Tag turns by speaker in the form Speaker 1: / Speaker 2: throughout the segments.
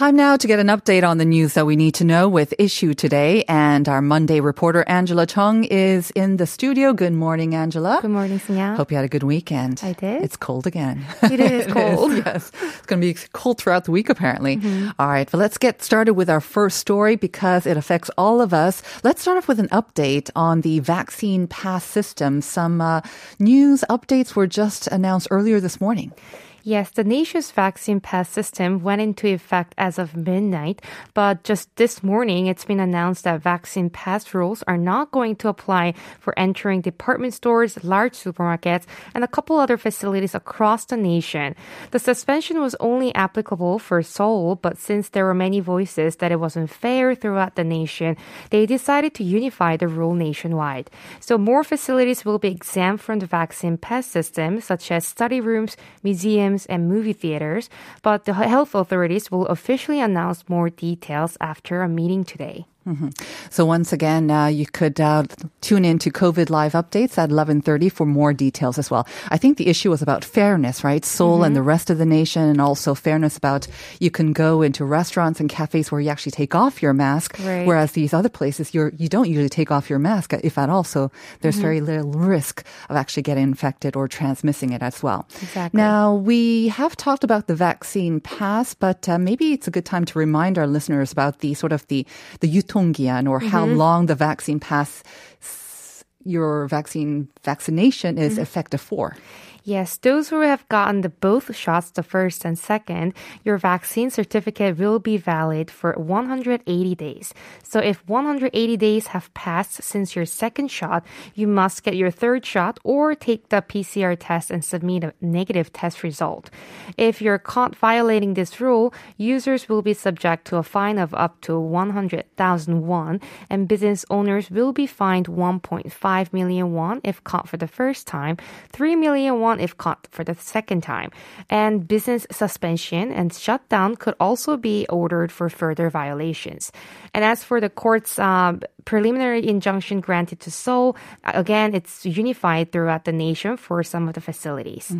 Speaker 1: Time now to get an update on the news that we need to know with Issue today. And our Monday reporter, Angela Chung, is in the studio. Good morning, Angela.
Speaker 2: Good morning, Sinha.
Speaker 1: Hope you had a good weekend.
Speaker 2: I did.
Speaker 1: It's cold again.
Speaker 2: It is cold.
Speaker 1: yes. It's going to be cold throughout the week, apparently. All right. But let's get started with our first story because it affects all of us. Let's start off with an update on the vaccine pass system. Some uh, news updates were just announced earlier this morning.
Speaker 2: Yes, the nation's vaccine pass system went into effect as of midnight, but just this morning it's been announced that vaccine pass rules are not going to apply for entering department stores, large supermarkets, and a couple other facilities across the nation. The suspension was only applicable for Seoul, but since there were many voices that it wasn't fair throughout the nation, they decided to unify the rule nationwide. So more facilities will be exempt from the vaccine pass system, such as study rooms, museums, and movie theaters, but the health authorities will officially announce more details after a meeting today.
Speaker 1: So once again, uh, you could uh, tune in to COVID live updates at 11:30 for more details as well. I think the issue was about fairness, right? Seoul and the rest of the nation, and also fairness about you can go into restaurants and cafes where you actually take off your mask,
Speaker 2: Right.
Speaker 1: whereas these other places you're you don't usually take off your mask if at all. So there's very little risk of actually getting infected or transmitting it as well.
Speaker 2: Exactly.
Speaker 1: Now we have talked about the vaccine pass, but uh, maybe it's a good time to remind our listeners about the sort of the the 유통기한 or how long the vaccine pass s- your vaccine vaccination is effective for.
Speaker 2: Yes, those who have gotten the both shots, the first and second, your vaccine certificate will be valid for 180 days. So if 180 days have passed since your second shot, you must get your third shot or take the PCR test and submit a negative test result. If you're caught violating this rule, users will be subject to a fine of up to 100,000 won and business owners will be fined 1.5 million won if caught for the first time, 3 million won if caught for the second time. And business suspension and shutdown could also be ordered for further violations. And as for the court's um, preliminary injunction granted to Seoul, again, it's unified throughout the nation for some of the facilities.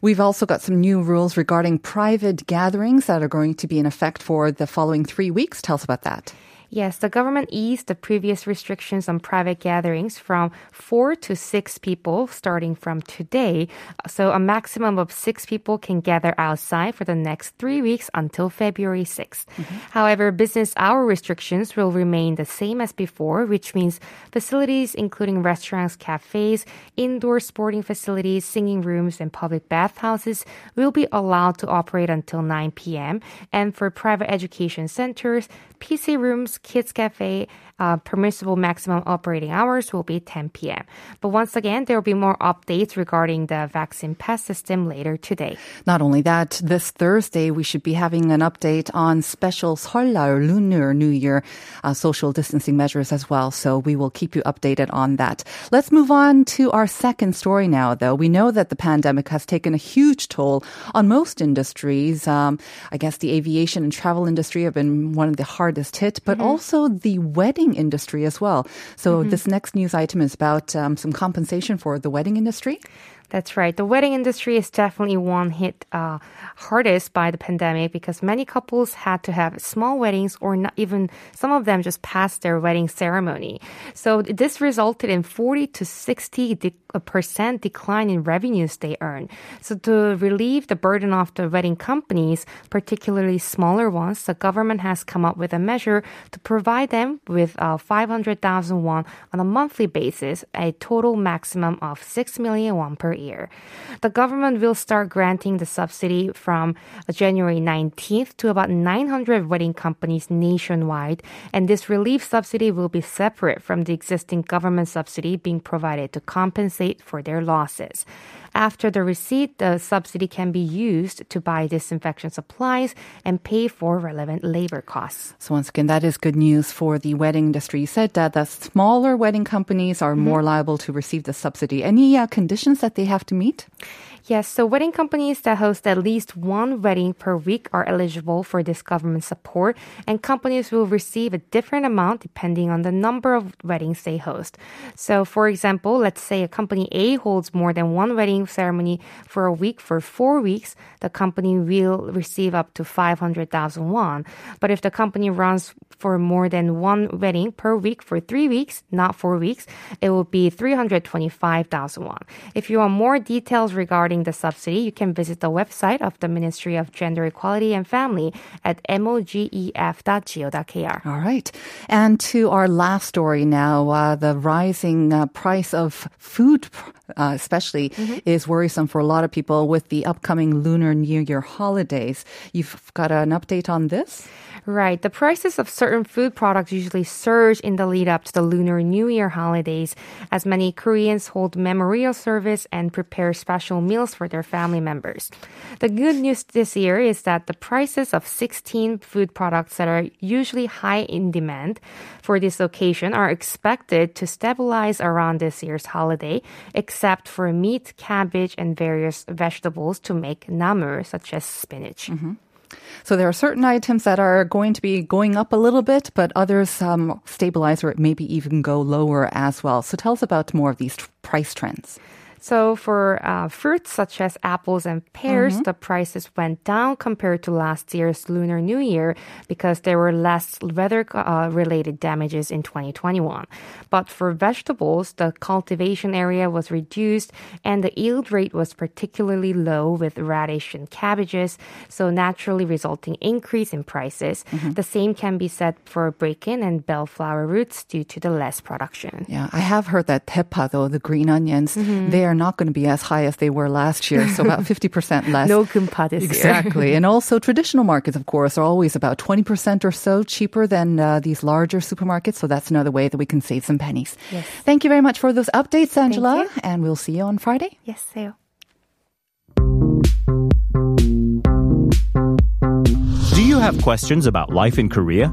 Speaker 1: We've also got some new rules regarding private gatherings that are going to be in effect for the following three weeks. Tell us about that.
Speaker 2: Yes, the government eased the previous restrictions on private gatherings from four to six people starting from today. So a maximum of six people can gather outside for the next three weeks until February 6th. Mm-hmm. However, business hour restrictions will remain the same as before, which means facilities including restaurants, cafes, indoor sporting facilities, singing rooms, and public bathhouses will be allowed to operate until 9 p.m. And for private education centers, PC rooms, kids cafe, uh, permissible maximum operating hours will be 10 p.m. But once again, there will be more updates regarding the vaccine pass system later today.
Speaker 1: Not only that, this Thursday we should be having an update on special 설날 Lunar New Year uh, social distancing measures as well. So we will keep you updated on that. Let's move on to our second story now, though. We know that the pandemic has taken a huge toll on most industries. Um, I guess the aviation and travel industry have been one of the hardest hit, but also the wedding industry as well. So this next news item is about um, some compensation for the wedding industry.
Speaker 2: That's right. The wedding industry is definitely one hit uh, hardest by the pandemic because many couples had to have small weddings or not even some of them just passed their wedding ceremony. So this resulted in 40 to 60 de- percent decline in revenues they earn. So to relieve the burden of the wedding companies, particularly smaller ones, the government has come up with a measure to provide them with uh, 500,000 won on a monthly basis, a total maximum of 6 million won per year. The government will start granting the subsidy from January 19th to about 900 wedding companies nationwide, and this relief subsidy will be separate from the existing government subsidy being provided to compensate for their losses. After the receipt, the subsidy can be used to buy disinfection supplies and pay for relevant labor costs.
Speaker 1: So once again, that is good news for the wedding industry. You said that the smaller wedding companies are more liable to receive the subsidy. Any uh, conditions that they have to meet?
Speaker 2: Yes, so wedding companies that host at least one wedding per week are eligible for this government support, and companies will receive a different amount depending on the number of weddings they host. So, for example, let's say a company A holds more than one wedding ceremony for a week for four weeks, the company will receive up to 500,000 won. But if the company runs for more than one wedding per week for three weeks, not four weeks, it will be 325,000 won. If you want more details regarding the subsidy, you can visit the website of the Ministry of Gender Equality and Family at mogef.go.kr.
Speaker 1: All right. And to our last story now, uh, the rising uh, price of food, uh, especially, is worrisome for a lot of people with the upcoming Lunar New Year holidays. You've got an update on this?
Speaker 2: Right. The prices of certain food products usually surge in the lead up to the Lunar New Year holidays, as many Koreans hold memorial service and prepare special meals for their family members. The good news this year is that the prices of 16 food products that are usually high in demand for this occasion are expected to stabilize around this year's holiday, except for meat, cabbage, and various vegetables to make namul, such as spinach.
Speaker 1: So there are certain items that are going to be going up a little bit, but others um, stabilize or maybe even go lower as well. So tell us about more of these tr- price trends.
Speaker 2: So for uh, fruits such as apples and pears, mm-hmm. the prices went down compared to last year's Lunar New Year because there were less weather-related uh, damages in 2021. But for vegetables, the cultivation area was reduced and the yield rate was particularly low with radish and cabbages, so naturally resulting increase in prices. Mm-hmm. The same can be said for bracken and bellflower roots due to the less production.
Speaker 1: Yeah, I have heard that tepa, though, the green onions, mm-hmm. they are not going to be as high as they were last year, so about 50% less.
Speaker 2: No kumpa this year.
Speaker 1: Exactly. and also traditional markets, of course, are always about 20% or so cheaper than uh, these larger supermarkets. So that's another way that we can save some pennies.
Speaker 2: Yes.
Speaker 1: Thank you very much for those updates, Angela.
Speaker 2: you.
Speaker 1: And we'll see you on Friday.
Speaker 2: Yes, Seo.
Speaker 3: Do you have questions about life in Korea?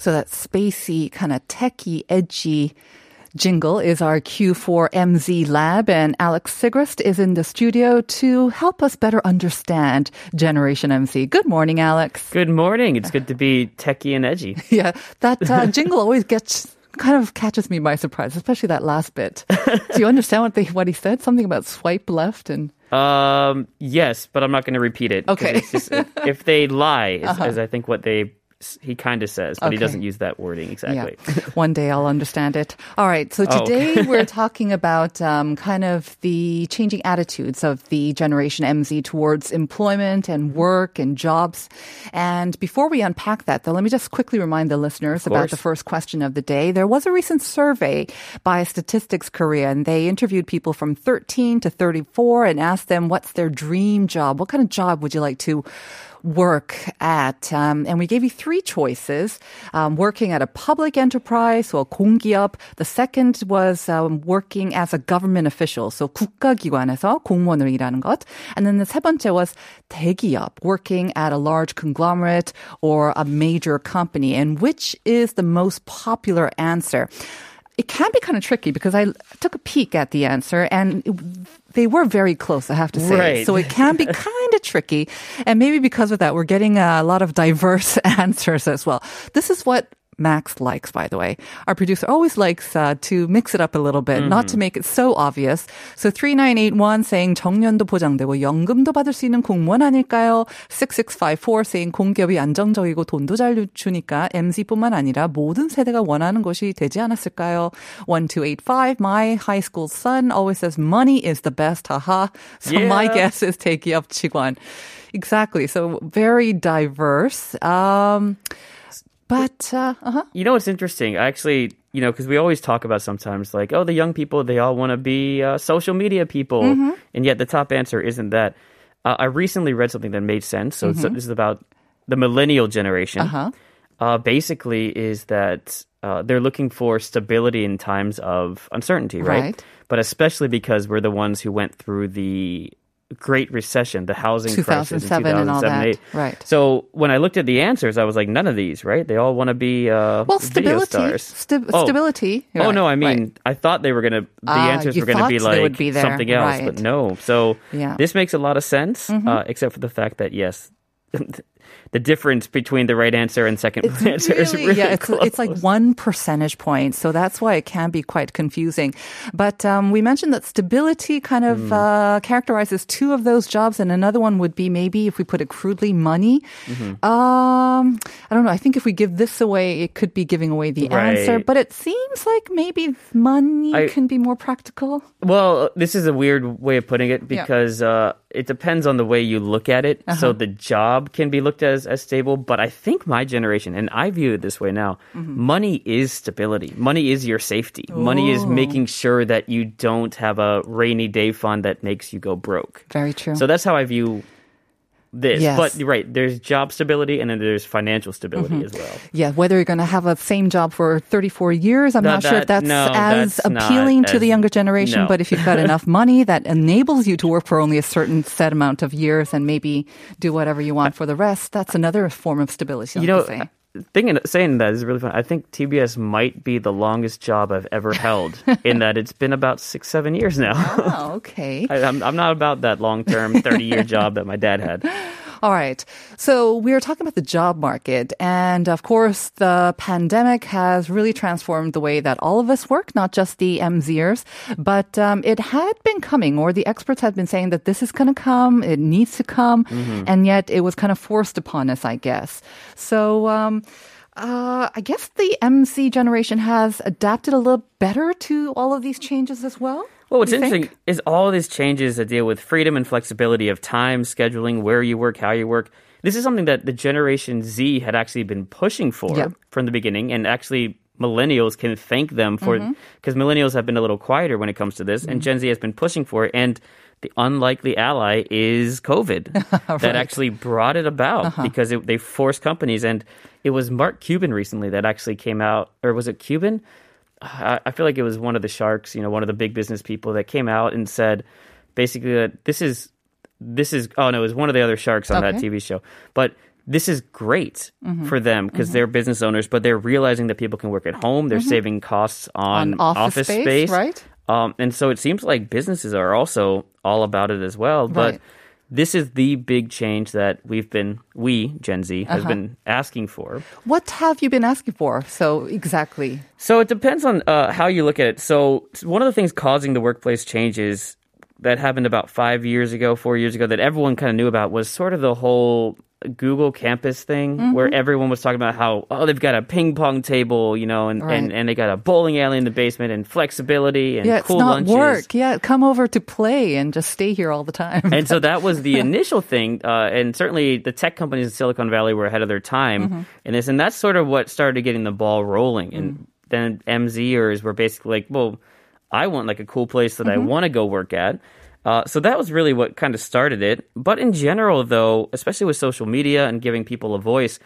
Speaker 1: So that spacey, kind of techie, edgy jingle is our Q4 MZ Lab, and Alex Sigrist is in the studio to help us better understand Generation MZ. Good morning, Alex.
Speaker 4: Good morning. It's good to be techie and edgy.
Speaker 1: Yeah, that uh, jingle always gets kind of catches me by surprise, especially that last bit. Do you understand what they what he said? Something about swipe left and
Speaker 4: Um, yes, but I'm not going to repeat it.
Speaker 1: Okay. Uh-huh.
Speaker 4: just- if they lie, is, is I think what they he kind of says, but he doesn't use that wording exactly.
Speaker 1: Yeah. One day I'll understand it. All right. So
Speaker 4: Oh, okay.
Speaker 1: today we're talking about um, kind of the changing attitudes of the Generation MZ towards employment and work and jobs. And before we unpack that, though, let me just quickly remind the listeners about the first question of the day. There was a recent survey by Statistics Korea, and they interviewed people from 13 to 34 and asked them what's their dream job. What kind of job would you like to work at. Um, and we gave you three choices. Um, working at a public enterprise, or 공기업. The second was um, working as a government official, so 국가기관에서 공무원으로 일하는 것. And then the 세 번째 was 대기업, working at a large conglomerate or a major company. And which is the most popular answer? It can be kind of tricky because I took a peek at the answer and it- they were very close, I have to say.
Speaker 4: Right.
Speaker 1: So it can be kind of tricky. And maybe because of that, we're getting a lot of diverse answers as well. This is what Max likes, by the way. Our producer always likes uh, to mix it up a little bit, not to make it so obvious. So 3981 saying 정년도 보장되고 연금도 받을 수 있는 공무원 아닐까요? 6654 saying 공기업이 안정적이고 돈도 잘 주니까 MZ뿐만 아니라 모든 세대가 원하는 것이 되지 않았을까요? 1285 my high school son always says money is the best, haha. So my
Speaker 4: Yeah.
Speaker 1: guess is 대기업 직원. Exactly. So very diverse. Um, but uh, uh-huh.
Speaker 4: You know what's interesting? I actually, you know, because we always talk about sometimes like, oh, the young people, they all want to be uh, social media people.
Speaker 1: Mm-hmm.
Speaker 4: And yet the top answer isn't that. Uh, I recently read something that made sense. So it's, this is about the millennial generation.
Speaker 1: Mm-hmm. Uh-huh.
Speaker 4: Uh, basically, is that uh, they're looking for stability in times of uncertainty, right?
Speaker 1: Right.
Speaker 4: But especially because we're the ones who went through the Great Recession, the housing crisis in
Speaker 1: 2007 and all
Speaker 4: 2007
Speaker 1: that. Right.
Speaker 4: So when I looked at the answers, I was like, none of these, right? They all want to be uh,
Speaker 1: Well, stability.
Speaker 4: stars.
Speaker 1: Sta-
Speaker 4: Oh.
Speaker 1: Stability.
Speaker 4: Oh
Speaker 1: Right,
Speaker 4: no, I mean,
Speaker 1: right.
Speaker 4: I thought they were gonna. The
Speaker 1: Ah,
Speaker 4: answers were gonna be like
Speaker 1: be
Speaker 4: something else,
Speaker 1: right.
Speaker 4: but no. So
Speaker 1: Yeah. Mm-hmm.
Speaker 4: this makes a lot of sense, uh, except for the fact that yes, the difference between the right answer and second
Speaker 1: It's
Speaker 4: answer is
Speaker 1: really,
Speaker 4: really
Speaker 1: yeah, it's,
Speaker 4: close.
Speaker 1: it's like one percentage point. So that's why it can be quite confusing. But um, we mentioned that stability kind of
Speaker 4: Hmm.
Speaker 1: uh, characterizes two of those jobs, and another one would be maybe, if we put it crudely, money.
Speaker 4: Mm-hmm.
Speaker 1: Um, I don't know. I think if we give this away, it could be giving away the answer. But it seems like maybe money
Speaker 4: I-
Speaker 1: can be more practical.
Speaker 4: Well, this is a weird way of putting it
Speaker 1: Yeah. Uh-huh.
Speaker 4: because uh, it depends on the way you look at it. So the job can be looked at as, as stable, but I think my generation, and I view it this way now,
Speaker 1: Mm-hmm.
Speaker 4: money is stability. Money is your safety. Money is making sure that you don't have a rainy day fund that makes you go broke.
Speaker 1: Very true.
Speaker 4: So that's how I view this.
Speaker 1: Yes.
Speaker 4: But you're right, there's job stability and then there's financial stability
Speaker 1: Mm-hmm.
Speaker 4: as well.
Speaker 1: Yeah, whether you're going to have a same job for 34 years, I'm
Speaker 4: No,
Speaker 1: not sure if that's
Speaker 4: no,
Speaker 1: as
Speaker 4: that's
Speaker 1: appealing to
Speaker 4: as-
Speaker 1: the younger generation.
Speaker 4: no.
Speaker 1: But if you've got enough money that enables you to work for only a certain set amount of years and maybe do whatever you want for the rest, that's another form of stability.
Speaker 4: You know,
Speaker 1: say.
Speaker 4: Thinking saying that is really fun. I think TBS might be the longest job I've ever held in that it's been about six, seven years now.
Speaker 1: Oh, okay.
Speaker 4: I, I'm, I'm not about that long term, 30 year job that my dad had.
Speaker 1: All right. So we are talking about the job market. And of course, the pandemic has really transformed the way that all of us work, not just the MZers. But um, it had been coming, or the experts had been saying that this is going to come, it needs to come. And yet it was kind of forced upon us, I guess. So, um, uh, I guess the MZ generation has adapted a little better to all of these changes as well.
Speaker 4: Well, what's interesting
Speaker 1: think?
Speaker 4: is all these changes that deal with freedom and flexibility of time, scheduling, where you work, how you work. This is something that the Generation Z had actually been pushing for
Speaker 1: Yep.
Speaker 4: from the beginning, and actually millennials can thank them for
Speaker 1: Mm-hmm.
Speaker 4: because millennials have been a little quieter when it comes to this, and Gen Z has been pushing for it. And the unlikely ally is COVID that actually brought it about
Speaker 1: Uh-huh.
Speaker 4: because it, they forced companies. And it was Mark Cuban recently that actually came out, or was it Cuban? I I feel like it was one of the sharks, you know, one of the big business people that came out and said basically that this is this is oh no, it was one of the other sharks on that TV show. But this is great
Speaker 1: Mm-hmm.
Speaker 4: for them because they're business owners, but they're realizing that people can work at home. They're saving costs on,
Speaker 1: Mm-hmm. On office space, right?
Speaker 4: Um, and so it seems like businesses are also all about it as well. But
Speaker 1: Right.
Speaker 4: This is the big change that we've been, we, Gen Z,
Speaker 1: Uh-huh.
Speaker 4: has been asking for.
Speaker 1: What have you been asking for? So, exactly.
Speaker 4: So it depends on uh, how you look at it. So one of the things causing the workplace change is that happened about five years ago, four years ago, that everyone kind of knew about was sort of the whole Google campus thing
Speaker 1: Mm-hmm.
Speaker 4: where everyone was talking about how oh they've got a ping pong table you know and,
Speaker 1: Right.
Speaker 4: and, and they got a bowling alley in the basement and flexibility and
Speaker 1: yeah, it's
Speaker 4: cool
Speaker 1: not
Speaker 4: lunches.
Speaker 1: work. Yeah, come over to play and just stay here all the time.
Speaker 4: and so that was the initial thing, uh, and certainly the tech companies in Silicon Valley were ahead of their time
Speaker 1: Mm-hmm.
Speaker 4: in this, and that's sort of what started getting the ball rolling. And
Speaker 1: Mm.
Speaker 4: then MZers were basically like, "Well, I want like a cool place that
Speaker 1: Mm-hmm.
Speaker 4: I want to go work at." Uh, so that was really what kind of started it. But in general, though, especially with social media and giving people a voice,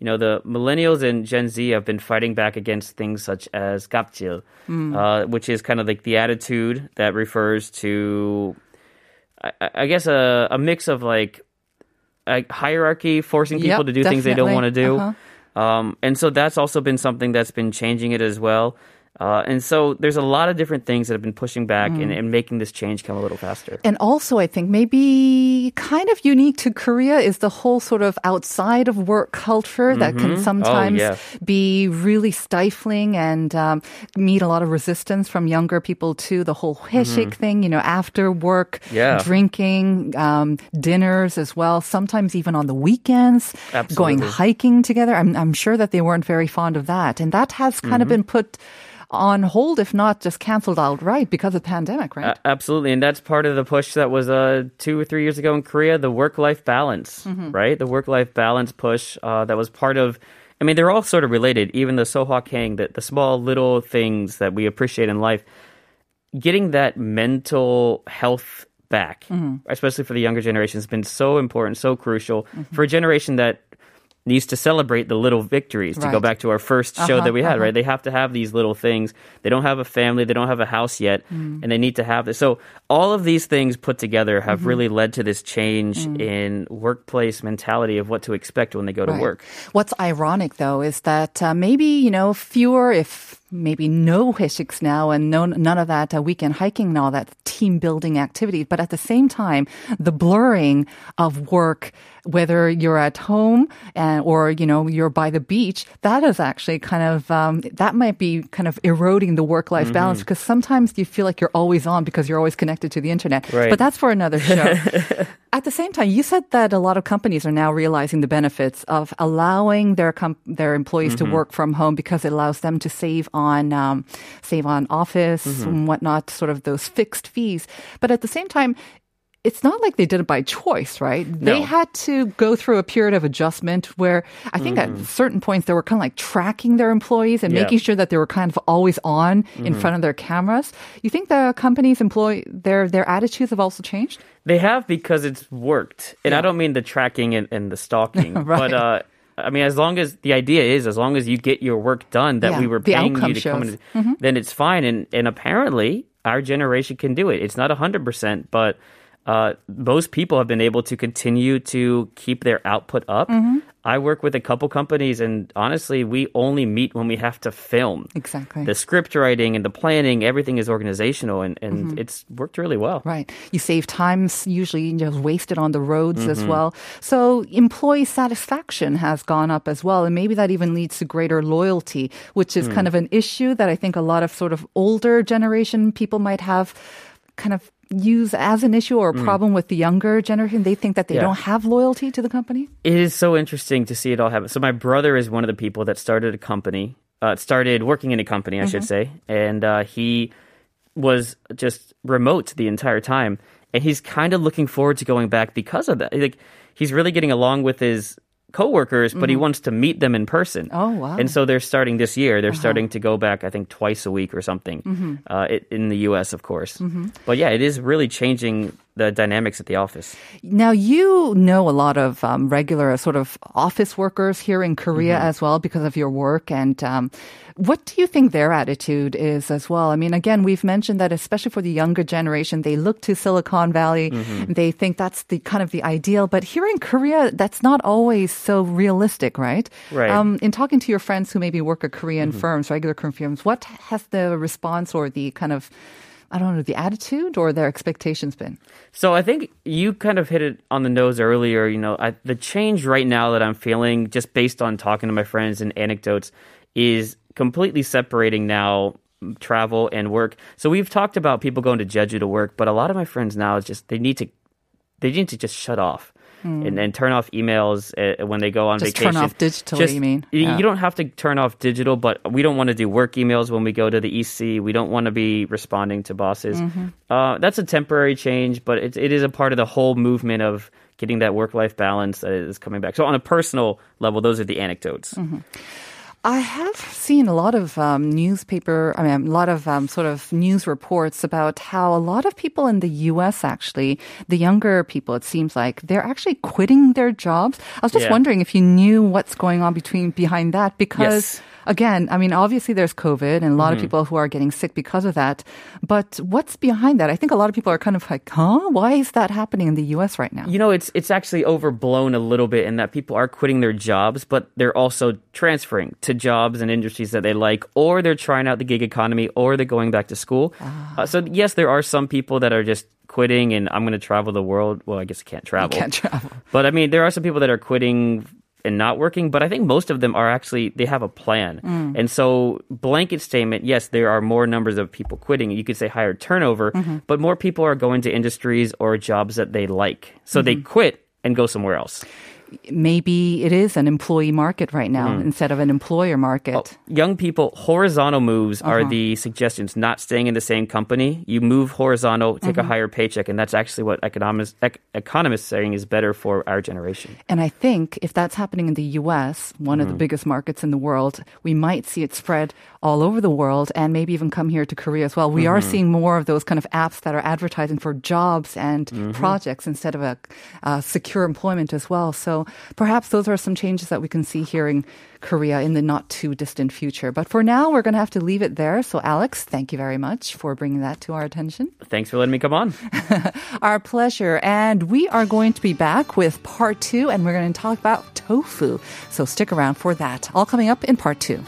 Speaker 4: you know, the millennials and Gen Z have been fighting back against things such as 갑질,
Speaker 1: Mm.
Speaker 4: uh, which is kind of like the attitude that refers to I, I guess a, a mix of like a hierarchy forcing people
Speaker 1: Yep,
Speaker 4: to do things they don't want to do.
Speaker 1: Uh-huh.
Speaker 4: Um, and so that's also been something that's been changing it as well. Uh, and so there's a lot of different things that have been pushing back
Speaker 1: Mm.
Speaker 4: and, and making this change come a little faster.
Speaker 1: And also, I think maybe kind of unique to Korea is the whole sort of outside of work culture that can sometimes
Speaker 4: yeah.
Speaker 1: be really stifling and um, meet a lot of resistance from younger people too. The whole 회식 thing, you know, after work,
Speaker 4: Yeah.
Speaker 1: drinking, um, dinners as well. Sometimes even on the weekends, going hiking together. I'm, I'm sure that they weren't very fond of that, and that has kind of been put on hold, if not just canceled outright because of pandemic, right?
Speaker 4: A- absolutely, and that's part of the push that was uh, two or three years ago in Korea. The work-life balance, right? The work-life balance push uh, that was part of. I mean, they're all sort of related. Even the sohwakhaeng, the, the small little things that we appreciate in life, getting that mental health back, especially for the younger generation, has been so important, so crucial for a generation that needs to celebrate the little victories. To go back to our first show
Speaker 1: Uh-huh,
Speaker 4: that we had,
Speaker 1: uh-huh.
Speaker 4: right? They have to have these little things. They don't have a family, they don't have a house yet,
Speaker 1: Mm.
Speaker 4: and they need to have this. So all of these things put together have
Speaker 1: Mm-hmm.
Speaker 4: really led to this change
Speaker 1: Mm.
Speaker 4: in workplace mentality of what to expect when they go to
Speaker 1: Right.
Speaker 4: work.
Speaker 1: What's ironic though is that uh, maybe you know fewer, if maybe no 회식s now, and no none of that uh, weekend hiking and all that team building activity. But at the same time, the blurring of work, whether you're at home and, or you know you're by the beach, that is actually kind of um, that might be kind of eroding the work life balance because sometimes you feel like you're always on because you're always connected to the internet.
Speaker 4: Right.
Speaker 1: But that's for another show. At the same time, you said that a lot of companies are now realizing the benefits of allowing their com- their employees to work from home because it allows them to save on um, save on office and whatnot, sort of those fixed fees. But at the same time. It's not like they did it by choice, right? They had to go through a period of adjustment where I think at certain points they were kind of like tracking their employees and
Speaker 4: Yeah.
Speaker 1: making sure that they were kind of always on in front of their cameras. You think the companies employ their their attitudes have also changed?
Speaker 4: They have because it's worked. And I don't mean the tracking and, and the stalking,
Speaker 1: Right.
Speaker 4: but uh, I mean, as long as the idea is, as long as you get your work done that
Speaker 1: Yeah,
Speaker 4: we were paying you to come
Speaker 1: shows. Mm-hmm.
Speaker 4: then it's fine. And, and apparently, our generation can do it. It's not 100%, but uh, most people have been able to continue to keep their output up.
Speaker 1: Mm-hmm.
Speaker 4: I work with a couple companies, and honestly, we only meet when we have to film.
Speaker 1: Exactly.
Speaker 4: The script writing and the planning, everything is organizational, and, and
Speaker 1: Mm-hmm.
Speaker 4: it's worked really well.
Speaker 1: Right. You save time, usually you just wasted on the roads as
Speaker 4: Mm-hmm.
Speaker 1: well. So employee satisfaction has gone up as well. And maybe that even leads to greater loyalty, which is
Speaker 4: Hmm.
Speaker 1: kind of an issue that I think a lot of sort of older generation people might have kind of use as an issue or a problem with the younger generation. They think that they.
Speaker 4: Yeah.
Speaker 1: don't have loyalty to the company.
Speaker 4: It is so interesting to see it all happen. So my brother is one of the people that started a company, uh, started working in a company, I should say, and uh, he was just remote the entire time, and he's kind of looking forward to going back because of that. Like he's really getting along with his coworkers, but he mm-hmm. wants to meet them in person.
Speaker 1: Oh, wow.
Speaker 4: And so they're starting this year. They're uh-huh. starting to go back, I think, twice a week or something, mm-hmm. uh, it, in the U.S. of course. Mm-hmm. But yeah, it is really changing the dynamics at the office.
Speaker 1: Now, you know a lot of um, regular sort of office workers here in Korea
Speaker 4: Mm-hmm.
Speaker 1: as well because of your work. And um, what do you think their attitude is as well? I mean, again, we've mentioned that especially for the younger generation, they look to Silicon Valley.
Speaker 4: Mm-hmm.
Speaker 1: They think that's the kind of the ideal. But here in Korea, that's not always so realistic, right?
Speaker 4: Right.
Speaker 1: Um, in talking to your friends who maybe work at Korean
Speaker 4: Mm-hmm.
Speaker 1: firms, regular Korean firms, what has the response or the kind of I don't know, the attitude or their expectations been?
Speaker 4: So I think you kind of hit it on the nose earlier. You know, I, the change right now that I'm feeling, just based on talking to my friends and anecdotes, is completely separating now travel and work. So we've talked about people going to Jeju to work, but a lot of my friends now is just they need to they need to just shut off. And, and turn off emails uh, when they go on
Speaker 1: Just
Speaker 4: vacation.
Speaker 1: turn off digital.
Speaker 4: Just-
Speaker 1: you mean? Yeah.
Speaker 4: You don't have to turn off digital, but we don't want to do work emails when we go to the EC. We don't want to be responding to bosses.
Speaker 1: Mm-hmm.
Speaker 4: Uh, that's a temporary change, but it, it is a part of the whole movement of getting that work life balance that is coming back. So, on a personal level, those are the anecdotes.
Speaker 1: Mm-hmm. I have seen a lot of um, newspaper, I mean, a lot of um, sort of news reports about how a lot of people in the U.S. actually, the younger people, it seems like they're actually quitting their jobs. I was just
Speaker 4: Yeah.
Speaker 1: wondering if you knew what's going on between behind that because.
Speaker 4: Yes.
Speaker 1: Again, I mean, obviously there's COVID and a lot of people who are getting sick because of that. But what's behind that? I think a lot of people are kind of like, huh? Why is that happening in the US right now?
Speaker 4: You know, it's it's actually overblown a little bit in that people are quitting their jobs, but they're also transferring to jobs and industries that they like, or they're trying out the gig economy, or they're going back to school. Uh, so yes, there are some people that are just quitting and I'm going to travel the world. Well, I guess I can't travel.
Speaker 1: Can't travel.
Speaker 4: But I mean, there are some people that are quitting and not working, but I think most of them are actually they have a plan.
Speaker 1: Mm.
Speaker 4: And so blanket statement, yes, there are more numbers of people quitting. You could say higher turnover,
Speaker 1: Mm-hmm.
Speaker 4: but more people are going to industries or jobs that they like. So they
Speaker 1: Mm-hmm.
Speaker 4: quit and go somewhere else.
Speaker 1: Maybe it is an employee market right now
Speaker 4: Mm.
Speaker 1: instead of an employer market.
Speaker 4: Oh, Young people, horizontal moves are
Speaker 1: Uh-huh.
Speaker 4: the suggestions, not staying in the same company. You move horizontal, take
Speaker 1: Mm-hmm.
Speaker 4: a higher paycheck, and that's actually what economists, ec- economists saying is better for our generation.
Speaker 1: And I think if that's happening in the US, one of the
Speaker 4: Mm-hmm.
Speaker 1: biggest markets in the world, we might see it spread all over the world and maybe even come here to Korea as well. We are
Speaker 4: Mm-hmm.
Speaker 1: seeing more of those kind of apps that are advertising for jobs and
Speaker 4: Mm-hmm.
Speaker 1: projects instead of a uh, secure employment as well. So perhaps those are some changes that we can see here in Korea in the not too distant future. But for now, we're going to have to leave it there. So Alex, thank you very much for bringing that to our attention.
Speaker 4: Thanks for letting me come on.
Speaker 1: Our pleasure. And we are going to be back with part two, and we're going to talk about tofu. So stick around for that. All coming up in part two.